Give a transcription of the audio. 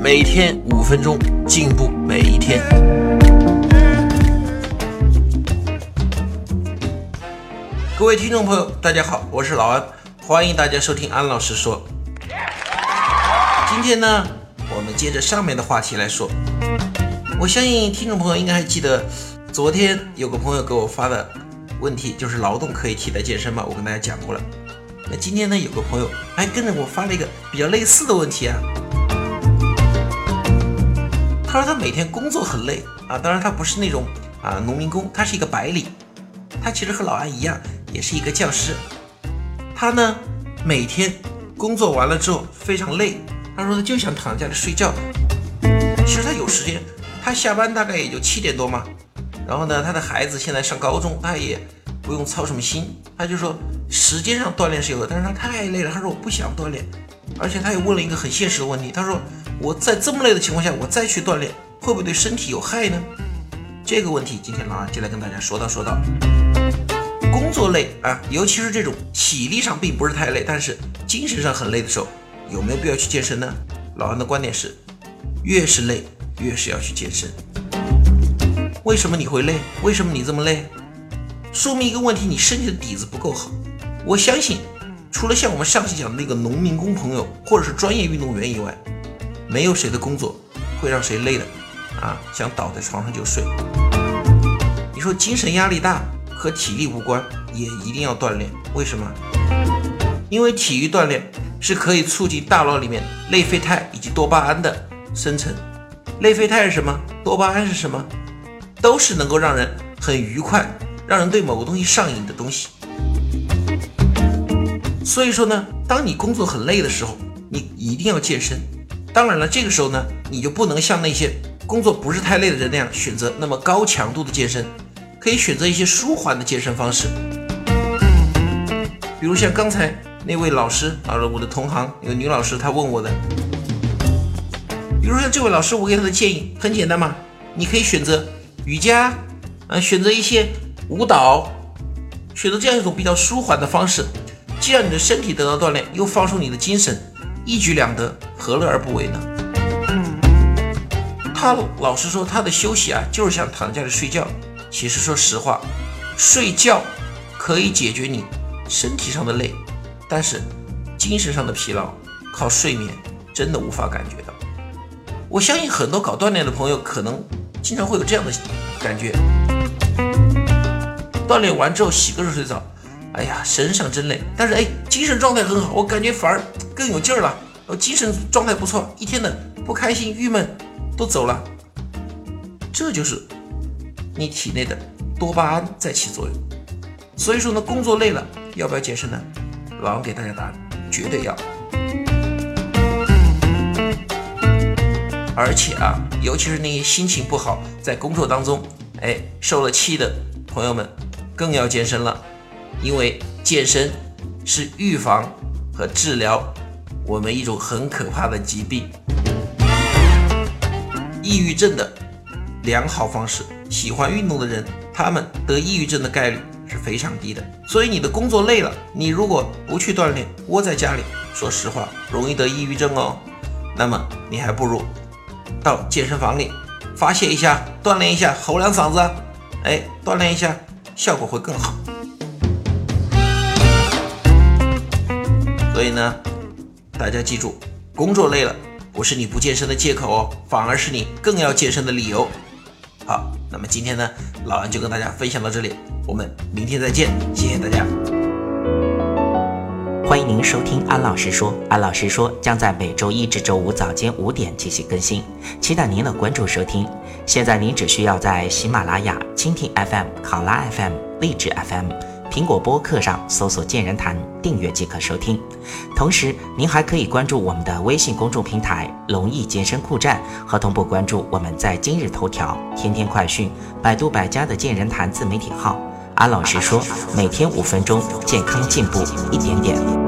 每天五分钟，进步每一天。各位听众朋友，大家好，我是老安，欢迎大家收听安老师说。今天呢，我们接着上面的话题来说。我相信听众朋友应该还记得，昨天有个朋友给我发的问题，就是劳动可以替代健身吗？我跟大家讲过了。那今天呢，有个朋友还跟着我发了一个比较类似的问题啊。他说他每天工作很累啊，当然他不是那种啊农民工，他是一个白领，他其实和老安一样，也是一个教师。他呢每天工作完了之后非常累，他说他就想躺在家里睡觉。其实他有时间，他下班大概也就七点多嘛。然后呢，他的孩子现在上高中，他也不用操什么心。他就说时间上锻炼是有的，但是他太累了，他说我不想锻炼。而且他也问了一个很现实的问题，他说。我在这么累的情况下，我再去锻炼，会不会对身体有害呢？这个问题，今天老安就来跟大家说道说道。工作累啊，尤其是这种体力上并不是太累，但是精神上很累的时候，有没有必要去健身呢？老安的观点是，越是累，越是要去健身。为什么你会累？为什么你这么累？说明一个问题，你身体的底子不够好。我相信，除了像我们上期讲的那个农民工朋友，或者是专业运动员以外，没有谁的工作会让谁累的啊，想倒在床上就睡。你说精神压力大和体力无关，也一定要锻炼。为什么？因为体育锻炼是可以促进大脑里面内啡肽以及多巴胺的生成。内啡肽是什么？多巴胺是什么？都是能够让人很愉快，让人对某个东西上瘾的东西。所以说呢，当你工作很累的时候，你一定要健身。当然了，这个时候呢，你就不能像那些工作不是太累的人那样选择那么高强度的健身，可以选择一些舒缓的健身方式。比如像刚才那位老师啊，我的同行有女老师，她问我的。比如像这位老师，我给她的建议很简单嘛，你可以选择瑜伽，啊，选择一些舞蹈，选择这样一种比较舒缓的方式，既让你的身体得到锻炼，又放松你的精神。一举两得，何乐而不为呢？他老实说，他的休息啊，就是想躺在家里睡觉。其实说实话，睡觉可以解决你身体上的累，但是精神上的疲劳，靠睡眠真的无法感觉到。我相信很多搞锻炼的朋友，可能经常会有这样的感觉：锻炼完之后洗个热水澡。哎呀，身上真累，但是哎，精神状态很好，我感觉反而更有劲儿了，精神状态不错，一天的不开心、郁闷都走了。这就是你体内的多巴胺在起作用。所以说呢，工作累了，要不要健身呢？老王给大家答案，绝对要。而且啊，尤其是那些心情不好，在工作当中哎受了气的朋友们，更要健身了。因为健身是预防和治疗我们一种很可怕的疾病——抑郁症的良好方式。喜欢运动的人，他们得抑郁症的概率是非常低的。所以你的工作累了，你如果不去锻炼，窝在家里，说实话，容易得抑郁症哦。那么你还不如到健身房里发泄一下，锻炼一下，吼两嗓子，哎，锻炼一下，效果会更好。所以呢，大家记住，工作累了不是你不健身的借口哦，反而是你更要健身的理由。好，那么今天呢，老安就跟大家分享到这里，我们明天再见，谢谢大家。欢迎您收听安老师说，安老师说将在每周一至周五早间五点进行更新，期待您的关注收听。现在您只需要在喜马拉雅、蜻蜓 FM、考拉 FM、荔枝 FM。苹果播客上搜索“健人谈”，订阅即可收听。同时，您还可以关注我们的微信公众平台“龙翼健身酷站”，和同步关注我们在今日头条、天天快讯、百度百家的“健人谈”自媒体号。安老师说，每天五分钟，健康进步一点点。